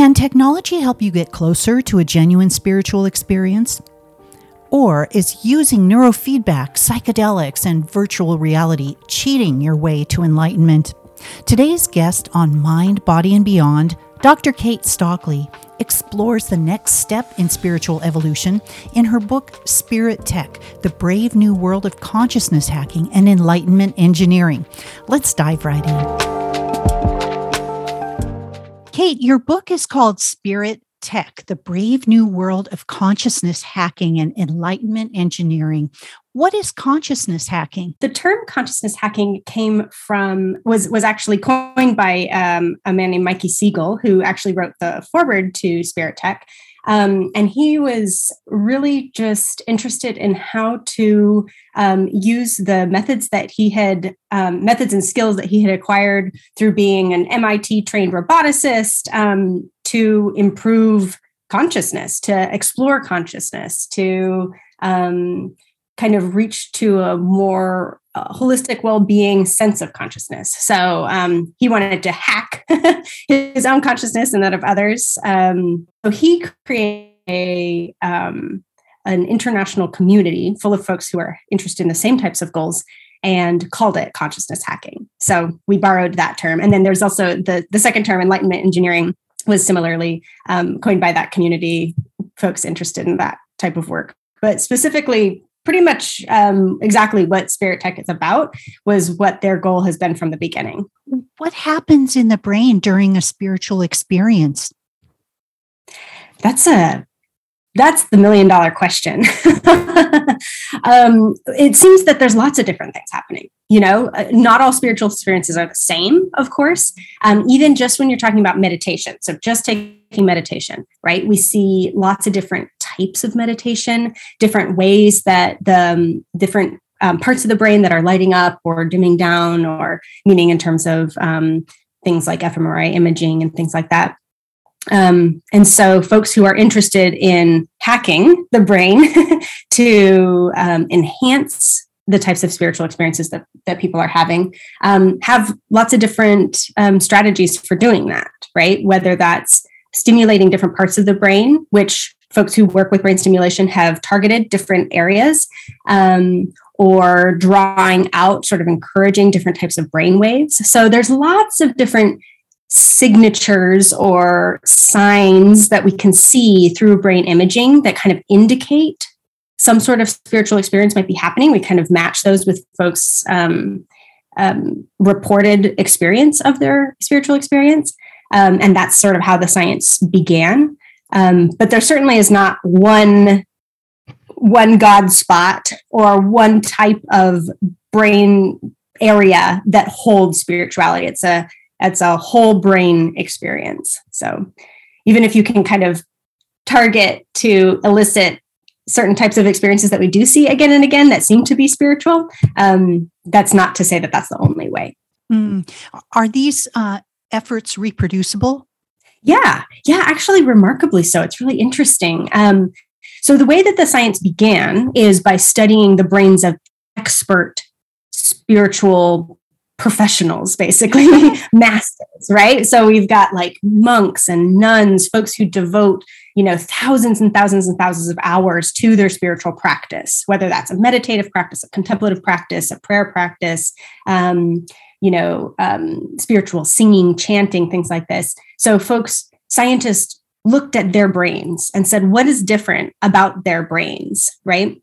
Can technology help you get closer to a genuine spiritual experience? Or is using neurofeedback, psychedelics, and virtual reality cheating your way to enlightenment? Today's guest on Mind, Body, and Beyond, Dr. Kate Stockly, explores the next step in spiritual evolution in her book Spirit Tech The Brave New World of Consciousness Hacking and Enlightenment Engineering. Let's dive right in. Kate, your book is called Spirit Tech, the brave new world of consciousness hacking and enlightenment engineering. What is consciousness hacking? The term consciousness hacking came from was was actually coined by um, a man named Mikey Siegel, who actually wrote the foreword to Spirit Tech. Um, and he was really just interested in how to um, use the methods that he had, um, methods and skills that he had acquired through being an MIT trained roboticist um, to improve consciousness, to explore consciousness, to um, kind of reach to a more uh, holistic well-being sense of consciousness. So um, he wanted to hack his own consciousness and that of others. Um, so he created a, um, an international community full of folks who are interested in the same types of goals and called it consciousness hacking. So we borrowed that term. And then there's also the, the second term enlightenment engineering was similarly um, coined by that community folks interested in that type of work. But specifically pretty much um, exactly what Spirit Tech is about was what their goal has been from the beginning. What happens in the brain during a spiritual experience? That's a that's the million dollar question. um, it seems that there's lots of different things happening. You know, uh, not all spiritual experiences are the same, of course. Um, even just when you're talking about meditation, so just taking meditation, right? We see lots of different types of meditation, different ways that the um, different um, parts of the brain that are lighting up or dimming down, or meaning in terms of um, things like fMRI imaging and things like that. Um, and so, folks who are interested in hacking the brain to um, enhance the types of spiritual experiences that, that people are having um, have lots of different um, strategies for doing that, right? Whether that's stimulating different parts of the brain, which folks who work with brain stimulation have targeted different areas um, or drawing out sort of encouraging different types of brain waves. So there's lots of different signatures or signs that we can see through brain imaging that kind of indicate some sort of spiritual experience might be happening. We kind of match those with folks um, um, reported experience of their spiritual experience. Um, and that's sort of how the science began um, but there certainly is not one one God spot or one type of brain area that holds spirituality. It's a it's a whole brain experience. So even if you can kind of target to elicit certain types of experiences that we do see again and again that seem to be spiritual, um, that's not to say that that's the only way. Mm. Are these uh, efforts reproducible? Yeah, yeah, actually, remarkably so. It's really interesting. Um, so, the way that the science began is by studying the brains of expert spiritual professionals, basically, masters, right? So, we've got like monks and nuns, folks who devote, you know, thousands and thousands and thousands of hours to their spiritual practice, whether that's a meditative practice, a contemplative practice, a prayer practice. Um, you know, um, spiritual singing, chanting, things like this. So, folks, scientists looked at their brains and said, what is different about their brains, right?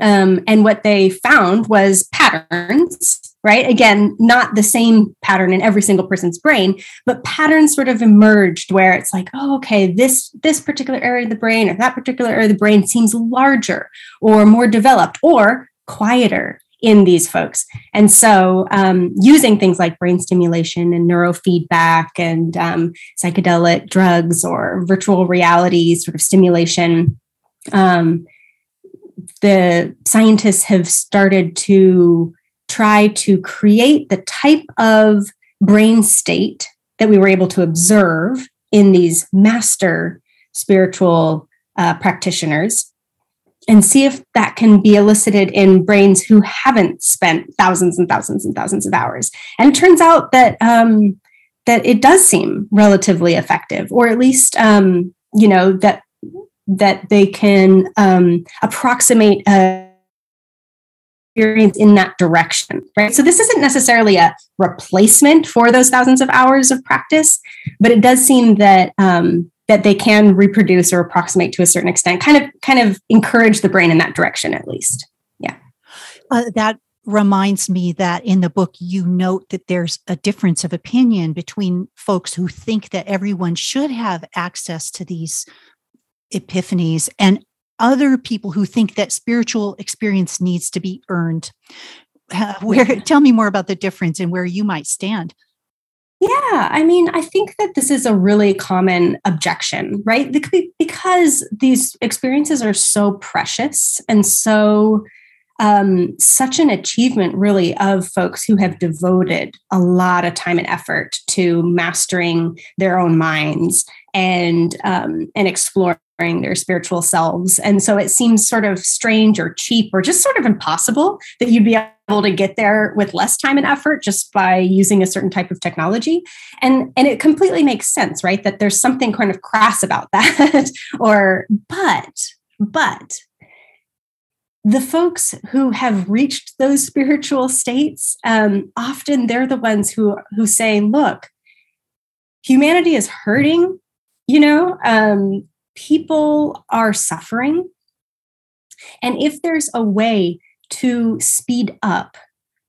Um, and what they found was patterns, right? Again, not the same pattern in every single person's brain, but patterns sort of emerged where it's like, oh, okay, this this particular area of the brain or that particular area of the brain seems larger or more developed or quieter in these folks. And so, um, using things like brain stimulation and neurofeedback and um, psychedelic drugs or virtual reality sort of stimulation, um, the scientists have started to try to create the type of brain state that we were able to observe in these master spiritual uh, practitioners and see if that can be elicited in brains who haven't spent thousands and thousands and thousands of hours. And it turns out that um, that it does seem relatively effective, or at least um, you know that that they can um, approximate a experience in that direction, right? So this isn't necessarily a replacement for those thousands of hours of practice, but it does seem that um, that they can reproduce or approximate to a certain extent, kind of kind of encourage the brain in that direction at least. Yeah, uh, that reminds me that in the book you note that there's a difference of opinion between folks who think that everyone should have access to these epiphanies and other people who think that spiritual experience needs to be earned. Where tell me more about the difference and where you might stand. Yeah, I mean, I think that this is a really common objection, right? Because these experiences are so precious and so um, such an achievement, really, of folks who have devoted a lot of time and effort to mastering their own minds and um, and exploring their spiritual selves. And so it seems sort of strange or cheap or just sort of impossible that you'd be able to get there with less time and effort just by using a certain type of technology. And and it completely makes sense, right? That there's something kind of crass about that. or but but the folks who have reached those spiritual states um, often they're the ones who who say look humanity is hurting you know um, people are suffering and if there's a way to speed up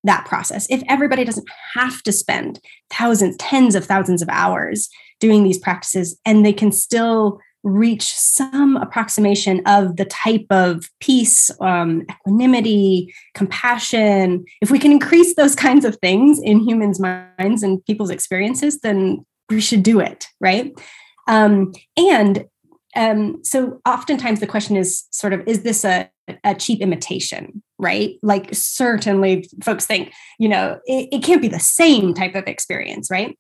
that process if everybody doesn't have to spend thousands tens of thousands of hours doing these practices and they can still reach some approximation of the type of peace, um, equanimity, compassion, if we can increase those kinds of things in humans' minds and people's experiences, then we should do it, right? Um, and um, so oftentimes the question is sort of, is this a, a cheap imitation, right? Like certainly folks think, you know, it, it can't be the same type of experience, right?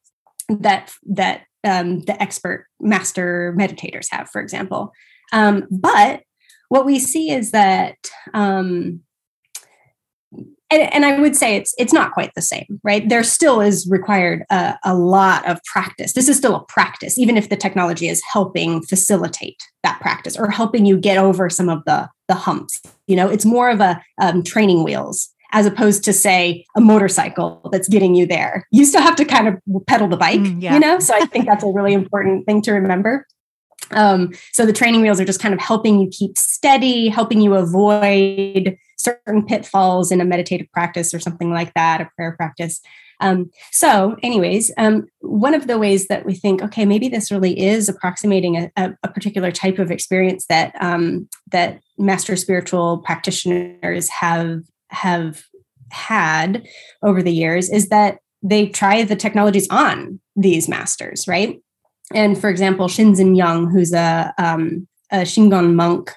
That that um, the expert master meditators have, for example. Um, but what we see is that, um, and, and, I would say it's it's not quite the same, right? There still is required a, a lot of practice. This is still a practice, even if the technology is helping facilitate that practice or helping you get over some of the the humps. You know, it's more of a um, training wheels as opposed to say a motorcycle that's getting you there. You still have to kind of pedal the bike, mm, yeah. you know? So I think that's a really important thing to remember. Um, so the training wheels are just kind of helping you keep steady, helping you avoid certain pitfalls in a meditative practice or something like that, a prayer practice. Um, so, anyways, um, one of the ways that we think, okay, maybe this really is approximating a, a, a particular type of experience that um, that master spiritual practitioners have have had over the years is that they try the technologies on these masters, right? And for example, Shinzen Young, who's a, um, a Shingon monk,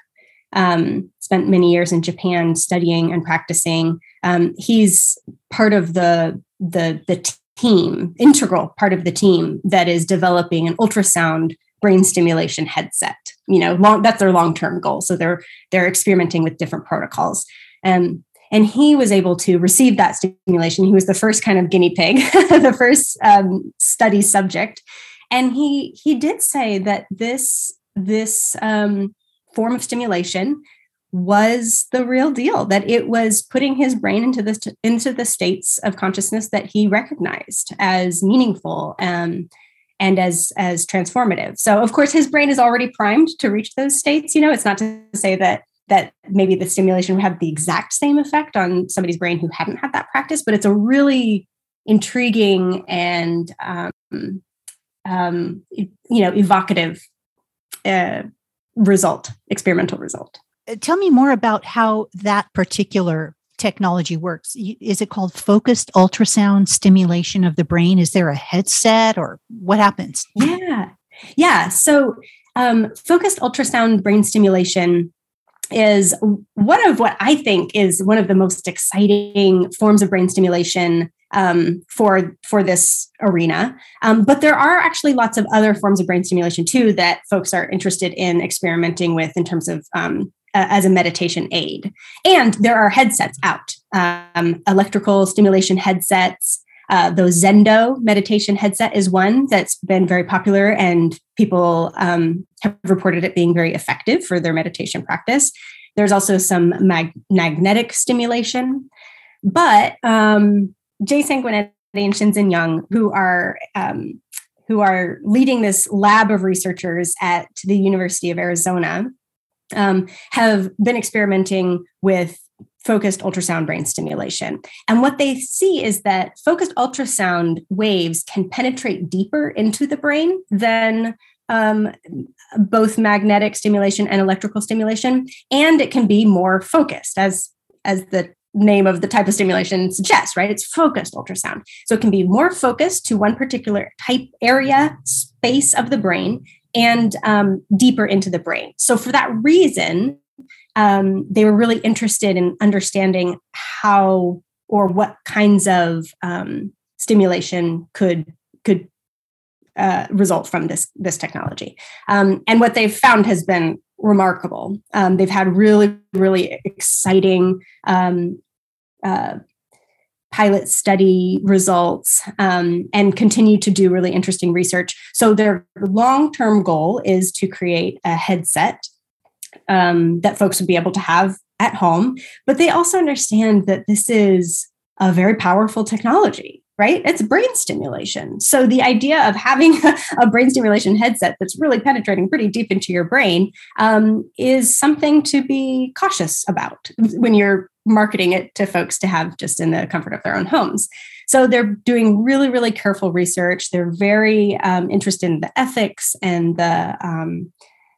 um, spent many years in Japan studying and practicing. Um, he's part of the the the team, integral part of the team that is developing an ultrasound brain stimulation headset. You know, long, that's their long term goal. So they're they're experimenting with different protocols. And and he was able to receive that stimulation. He was the first kind of guinea pig, the first um, study subject, and he he did say that this this um, form of stimulation was the real deal that it was putting his brain into the into the states of consciousness that he recognized as meaningful um, and as as transformative. So of course his brain is already primed to reach those states you know? It's not to say that that maybe the stimulation would have the exact same effect on somebody's brain who hadn't had that practice, but it's a really intriguing and um, um, you know evocative uh, result, experimental result. Uh, tell me more about how that particular technology works. Is it called focused ultrasound stimulation of the brain? Is there a headset or what happens? Yeah, yeah. So um, focused ultrasound brain stimulation is one of what I think is one of the most exciting forms of brain stimulation um, for for this arena. Um, but there are actually lots of other forms of brain stimulation too that folks are interested in experimenting with in terms of um, uh, as a meditation aid. And there are headsets out, um, electrical stimulation headsets. Uh, the Zendo meditation headset is one that's been very popular, and people um, have reported it being very effective for their meditation practice. There's also some mag- magnetic stimulation, but um, Jay Sanguinetti and Shinzen Young, who are um, who are leading this lab of researchers at the University of Arizona, um, have been experimenting with focused ultrasound brain stimulation. And what they see is that focused ultrasound waves can penetrate deeper into the brain than um, both magnetic stimulation and electrical stimulation, and it can be more focused, as as the name of the type of stimulation suggests, right? It's focused ultrasound. So it can be more focused to one particular type area, space of the brain, and um, deeper into the brain. So for that reason, um, they were really interested in understanding how or what kinds of um, stimulation could could uh, result from this this technology. Um, and what they've found has been remarkable. Um, they've had really really exciting um, uh, pilot study results um, and continue to do really interesting research. So their long term goal is to create a headset um, that folks would be able to have at home. But they also understand that this is a very powerful technology, right? It's brain stimulation. So the idea of having a brain stimulation headset that's really penetrating pretty deep into your brain um, is something to be cautious about when you're marketing it to folks to have just in the comfort of their own homes. So they're doing really, really careful research. They're very um, interested in the ethics and the um,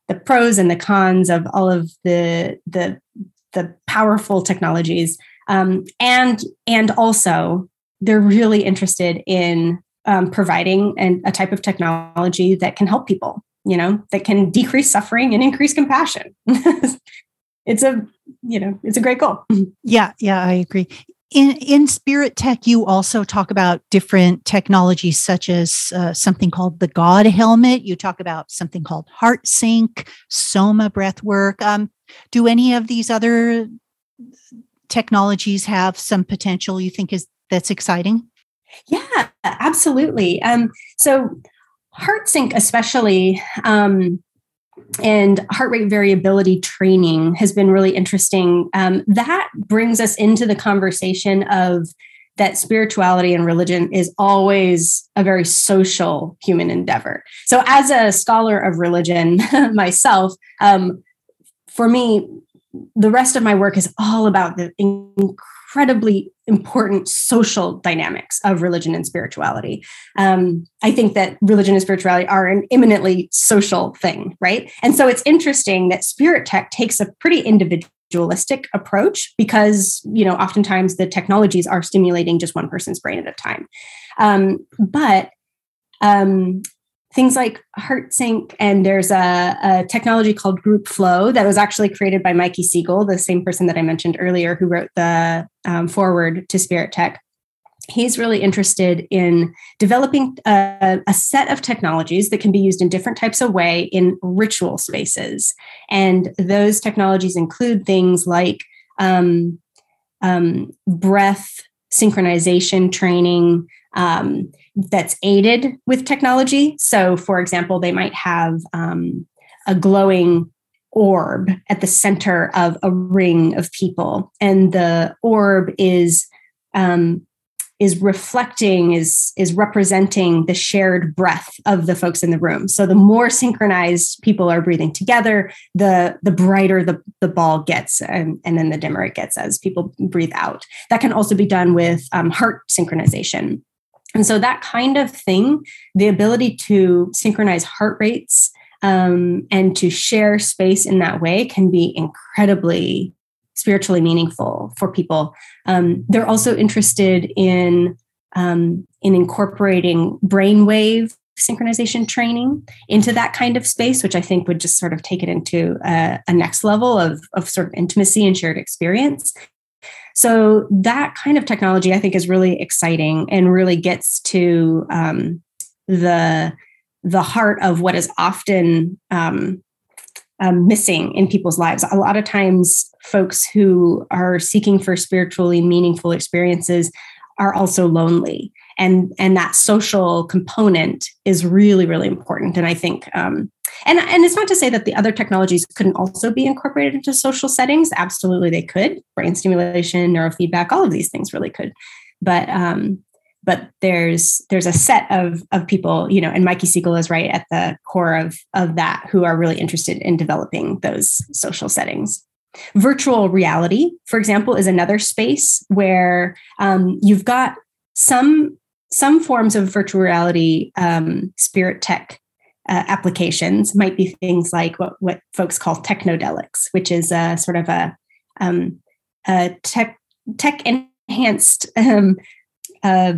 the pros and the cons of all of the the the powerful technologies um, and and also they're really interested in um, providing an, a type of technology that can help people you know that can decrease suffering and increase compassion it's a you know it's a great goal. Yeah yeah i agree. In in spirit tech you also talk about different technologies such as uh, something called the god helmet. You talk about something called heart sync soma breath work. Um, do any of these other technologies have some potential you think is that's exciting? Yeah absolutely. Um, so heart sync especially um, and heart rate variability training has been really interesting. Um, that brings us into the conversation of that spirituality and religion is always a very social human endeavor. So, as a scholar of religion myself, um, for me, the rest of my work is all about the incredibly important social dynamics of religion and spirituality. Um, I think that religion and spirituality are an eminently social thing, right? And so it's interesting that spirit tech takes a pretty individualistic approach because you know oftentimes the technologies are stimulating just one person's brain at a time. Um, but um, things like HeartSync, and there's a, a, technology called Group Flow that was actually created by Mikey Siegel, the same person that I mentioned earlier, who wrote the um, foreword to Spirit Tech. He's really interested in developing a, a, set of technologies that can be used in different types of way in ritual spaces, and those technologies include things like um, um, breath synchronization training. Um, that's aided with technology. So, for example, they might have um, a glowing orb at the center of a ring of people, and the orb is um, is reflecting is is representing the shared breath of the folks in the room. So, the more synchronized people are breathing together, the the brighter the the ball gets, and, and then the dimmer it gets as people breathe out. That can also be done with um, heart synchronization. And so that kind of thing, the ability to synchronize heart rates um, and to share space in that way can be incredibly spiritually meaningful for people. Um, they're also interested in um, in incorporating brainwave synchronization training into that kind of space, which I think would just sort of take it into a, a next level of, of sort of intimacy and shared experience. So that kind of technology, I think, is really exciting and really gets to um, the the heart of what is often um, um, missing in people's lives. A lot of times, folks who are seeking for spiritually meaningful experiences are also lonely. and and that social component is really really important and i think um, and and it's not to say that the other technologies couldn't also be incorporated into social settings. Absolutely they could. Brain stimulation neurofeedback all of these things really could. But um, but there's there's a set of of people you know and mikey siegel is right at the core of of that who are really interested in developing those social settings. Virtual reality for example is another space where um, you've got some some forms of virtual reality um, spirit tech uh, applications might be things like what, what folks call technodelics, which is a sort of a, um, a tech tech enhanced um, uh,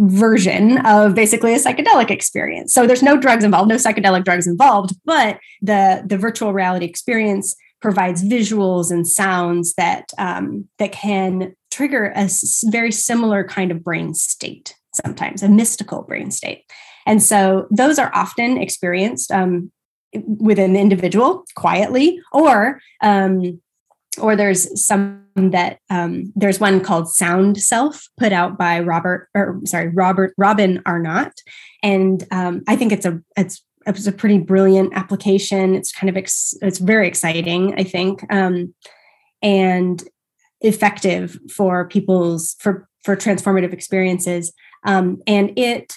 version of basically a psychedelic experience. So there's no drugs involved, no psychedelic drugs involved, but the the virtual reality experience provides visuals and sounds that um, that can trigger a very similar kind of brain state sometimes a mystical brain state and so those are often experienced um, within the individual quietly or um, or there's some that um, there's one called sound self put out by robert or sorry robert robin arnott. And um, i think it's a it's it's a pretty brilliant application. It's kind of ex- it's very exciting i think um, and effective for people's for for transformative experiences. Um, and it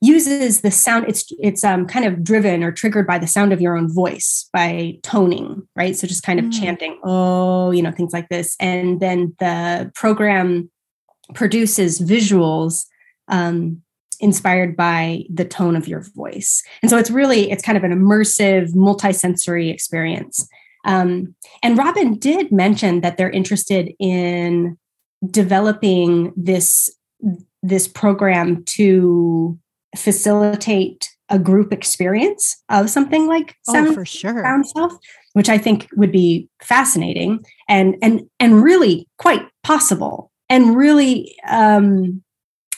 uses the sound it's it's um, kind of driven or triggered by the sound of your own voice by toning right? So just kind of mm. chanting oh you know things like this. And then the program produces visuals um, inspired by the tone of your voice. And so it's really it's kind of an immersive multisensory experience. Um, and robin did mention that they're interested in developing this this program to facilitate a group experience of something like oh, sound, oh, for sure. sound self, which I think would be fascinating and and and really quite possible. And really, um,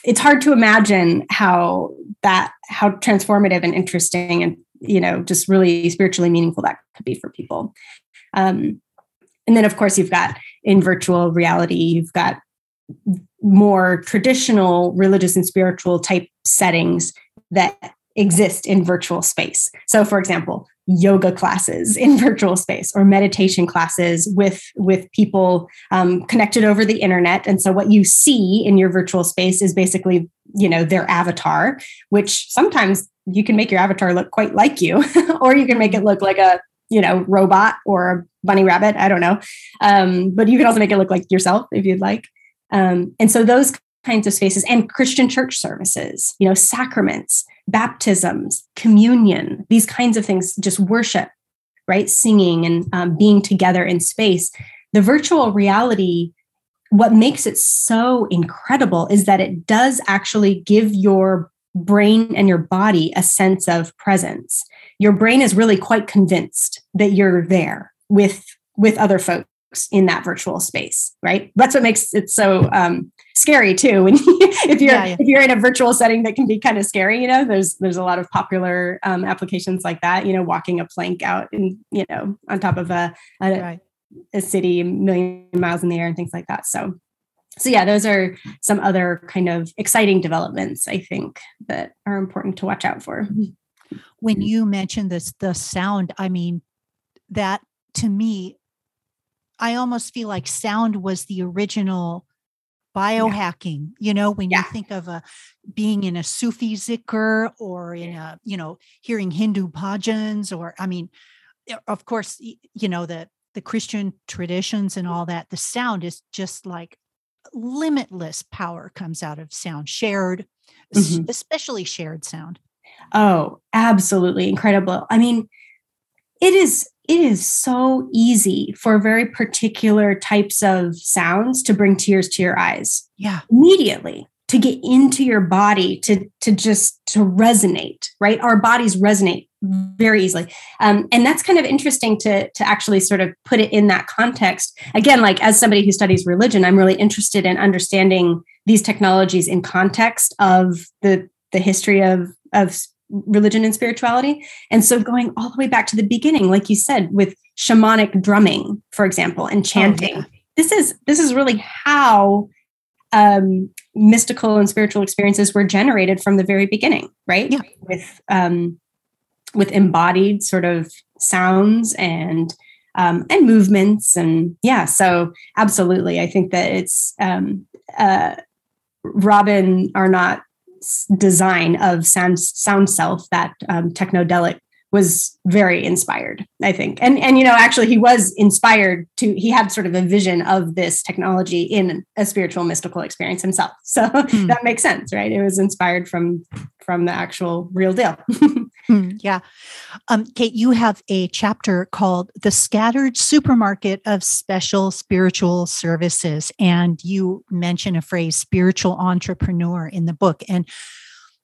it's hard to imagine how that how transformative and interesting and you know just really spiritually meaningful that could be for people. Um, and then, of course, you've got in virtual reality, you've got more traditional religious and spiritual type settings that exist in virtual space. So, for example, yoga classes in virtual space or meditation classes with with people um, connected over the internet. And so what you see in your virtual space is basically you know their avatar which sometimes you can make your avatar look quite like you or you can make it look like a you know robot or a bunny rabbit. I don't know. Um, but you can also make it look like yourself if you'd like um, and so those kinds of spaces and Christian church services, you know, sacraments, baptisms, communion, these kinds of things, just worship, right? Singing and um, being together in space. The virtual reality, what makes it so incredible is that it does actually give your brain and your body a sense of presence. Your brain is really quite convinced that you're there with with other folks in that virtual space right that's what makes it so um, scary too when if you're yeah, yeah. if you're in a virtual setting that can be kind of scary you know there's there's a lot of popular um, applications like that you know walking a plank out and you know on top of a a, right. a city a million miles in the air and things like that so so yeah those are some other kind of exciting developments i think that are important to watch out for when you mentioned this the sound i mean that to me I almost feel like sound was the original biohacking yeah. you know when yeah. you think of a being in a sufi zikr or in a you know hearing hindu bhajans or i mean of course you know the the christian traditions and all that the sound is just like limitless power comes out of sound shared mm-hmm. especially shared sound oh absolutely incredible i mean it is it is so easy for very particular types of sounds to bring tears to your eyes. Yeah. Immediately to get into your body to to just to resonate, right? Our bodies resonate very easily. Um, and that's kind of interesting to to actually sort of put it in that context. Again, like as somebody who studies religion, I'm really interested in understanding these technologies in context of the the history of of religion and spirituality. And so going all the way back to the beginning, like you said, with shamanic drumming, for example, and chanting. Oh, yeah. This is this is really how um, mystical and spiritual experiences were generated from the very beginning, right? Yeah. With um, with embodied sort of sounds and um, and movements and yeah. So absolutely, I think that it's um, uh, Robin Arnott's design of sound sound self that um, technodelic was very inspired i think. And and you know actually he was inspired to he had sort of a vision of this technology in a spiritual mystical experience himself. So hmm. that makes sense right? It was inspired from from the actual real deal hmm, yeah um, kate you have a chapter called the scattered supermarket of special spiritual services and you mention a phrase spiritual entrepreneur in the book and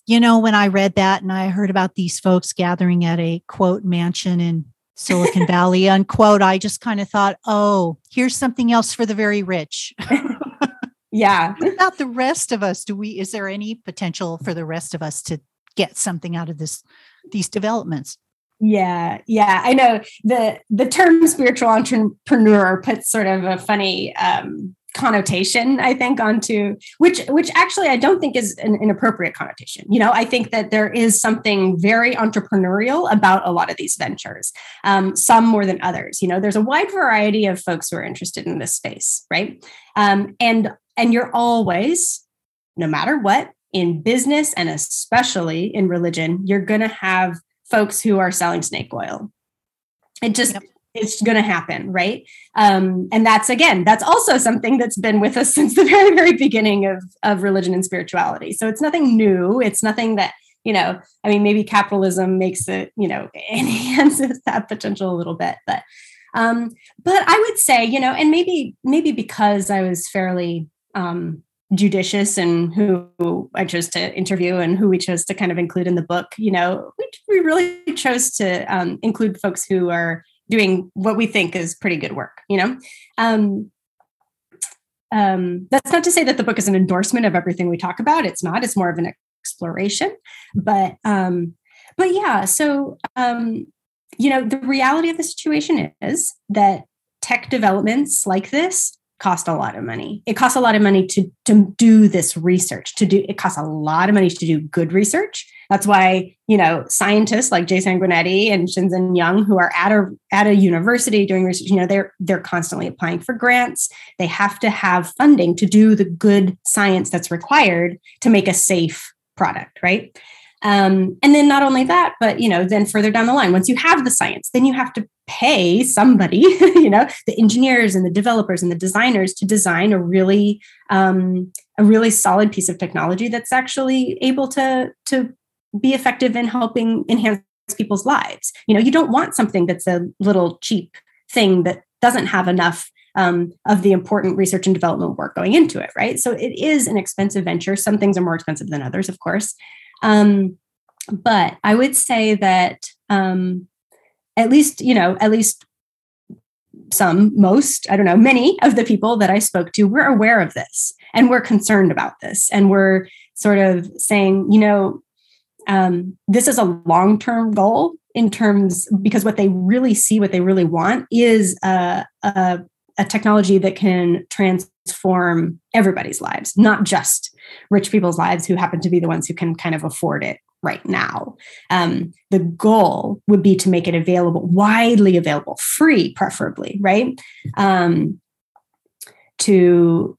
you know, when I read that and I heard about these folks gathering at a quote mansion in Silicon Valley, unquote, I just kind of thought, oh, here's something else for the very rich. yeah. what about the rest of us? Do we, is there any potential for the rest of us to get something out of this, these developments? Yeah, yeah, I know. The the term spiritual entrepreneur puts sort of a funny um, connotation i think onto which which actually i don't think is an inappropriate connotation. You know i think that there is something very entrepreneurial about a lot of these ventures um, some more than others. You know there's a wide variety of folks who are interested in this space right? Um, and and you're always no matter what in business and especially in religion you're going to have folks who are selling snake oil. It just yep. it's going to happen right? Um, and that's again that's also something that's been with us since the very very beginning of of religion and spirituality. So it's nothing new. It's nothing that you know i mean maybe capitalism makes it you know enhances that potential a little bit but um but i would say you know and maybe maybe because i was fairly um judicious and who I chose to interview and who we chose to kind of include in the book. You know, we, we really chose to um, include folks who are doing what we think is pretty good work you know? Um, um, that's not to say that the book is an endorsement of everything we talk about. It's not. It's more of an exploration. But um, but yeah so um, you know the reality of the situation is that tech developments like this cost a lot of money. It costs a lot of money to, to do this research, to do it costs a lot of money to do good research. That's why, you know, scientists like Jay Sanguinetti and Shinzen Young, who are at a at a university doing research, you know, they're they're constantly applying for grants. They have to have funding to do the good science that's required to make a safe product, right? Um, and then not only that, but you know, then further down the line, once you have the science, then you have to pay somebody, you know, the engineers and the developers and the designers to design a really um, a really solid piece of technology that's actually able to to be effective in helping enhance people's lives. You know, you don't want something that's a little cheap thing that doesn't have enough um, of the important research and development work going into it, right? So it is an expensive venture. Some things are more expensive than others, of course. Um, but I would say that um, at least, you know, at least some, most, I don't know, many of the people that I spoke to were aware of this and we're concerned about this. And we're sort of saying, you know, um, this is a long term goal in terms because what they really see, what they really want is a, a, a technology that can transform everybody's lives, not just rich people's lives who happen to be the ones who can kind of afford it right now. Um, the goal would be to make it available, widely available, free, preferably, right? Um, to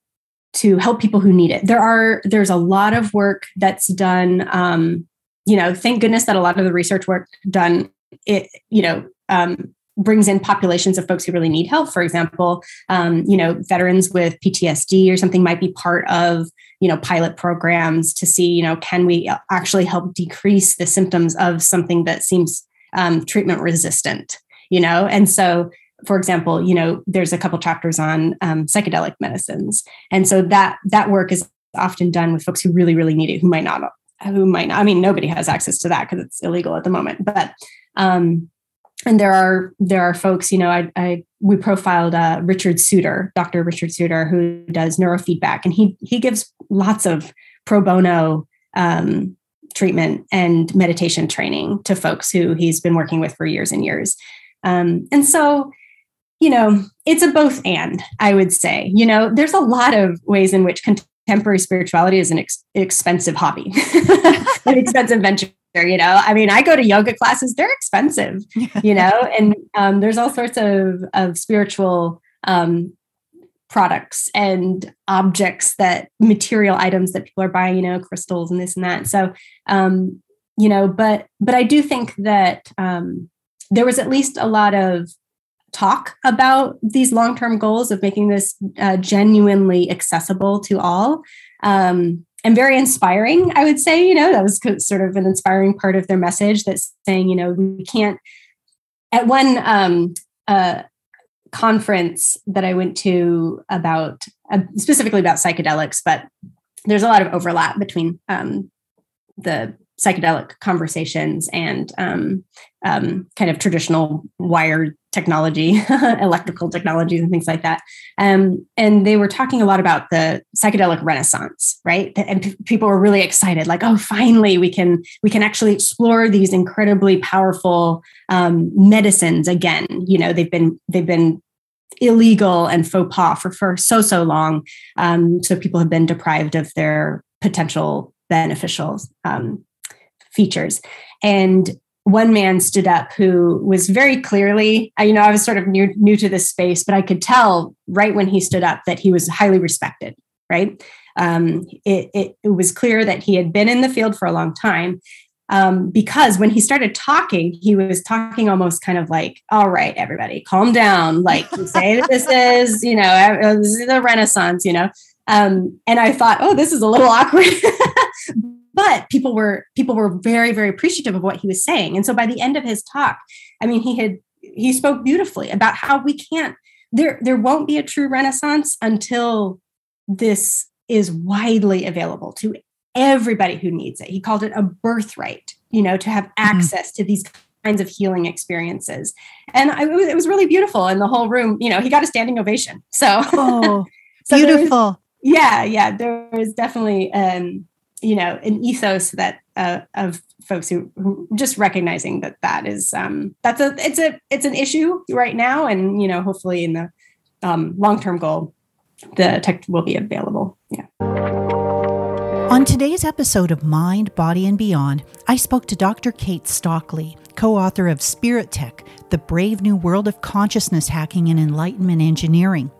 to help people who need it. There are there's a lot of work that's done. Um, you know, thank goodness that a lot of the research work done it. You know, um, brings in populations of folks who really need help. For example, um, you know, veterans with PTSD or something might be part of you know pilot programs to see you know can we actually help decrease the symptoms of something that seems um, treatment resistant. You know, and so for example, you know, there's a couple chapters on um, psychedelic medicines, and so that that work is often done with folks who really really need it, who might not who might not. I mean, nobody has access to that because it's illegal at the moment, but um, and there are there are folks you know i, I we profiled uh, richard suter dr richard suter who does neurofeedback and he he gives lots of pro bono um, treatment and meditation training to folks who he's been working with for years and years um, and so you know it's a both and i would say you know there's a lot of ways in which contemporary spirituality is an ex- expensive hobby, an expensive venture. You know, I mean, I go to yoga classes; they're expensive. You know, and um, there's all sorts of of spiritual um, products and objects that material items that people are buying. You know, crystals and this and that. So, um, you know, but but I do think that um, there was at least a lot of talk about these long term goals of making this uh, genuinely accessible to all. Um, and very inspiring, I would say. You know, that was sort of an inspiring part of their message that's saying, you know, we can't. At one um, uh, conference that I went to about uh, specifically about psychedelics, but there's a lot of overlap between um, the psychedelic conversations and um, um, kind of traditional wired technology, electrical technologies, and things like that. Um, and they were talking a lot about the psychedelic renaissance, right? And p- people were really excited, like, "Oh, finally, we can we can actually explore these incredibly powerful um, medicines again." You know, they've been they've been illegal and faux pas for, for so so long um, so people have been deprived of their potential beneficial um, features. And one man stood up who was very clearly, you know, I was sort of new, new to this space, but I could tell right when he stood up that he was highly respected, right? Um, it, it, it, was clear that he had been in the field for a long time um, because when he started talking, he was talking almost kind of like, all right, everybody, calm down. Like, you say this is, you know, this is the Renaissance, you know. Um, and I thought, oh, this is a little awkward. But people were people were very very appreciative of what he was saying. And so by the end of his talk i mean he had he spoke beautifully about how we can't there there won't be a true renaissance until this is widely available to everybody who needs it. He called it a birthright you know to have mm-hmm. access mm-hmm. to these kinds of healing experiences. And I, it, was, it was really beautiful and the whole room. You know he got a standing ovation. So oh so beautiful. Yeah yeah there was definitely um you know an ethos that uh, of folks who, who, just recognizing that that is um, that's a it's a it's an issue right now and you know hopefully in the um, long-term goal the tech will be available yeah on today's episode of Mind, Body, and Beyond, I spoke to Dr. Kate Stockly, co author of Spirit Tech The Brave New World of Consciousness Hacking and Enlightenment Engineering.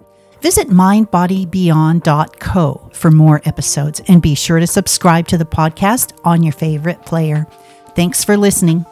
Visit mindbodybeyond.co for more episodes and be sure to subscribe to the podcast on your favorite player. Thanks for listening.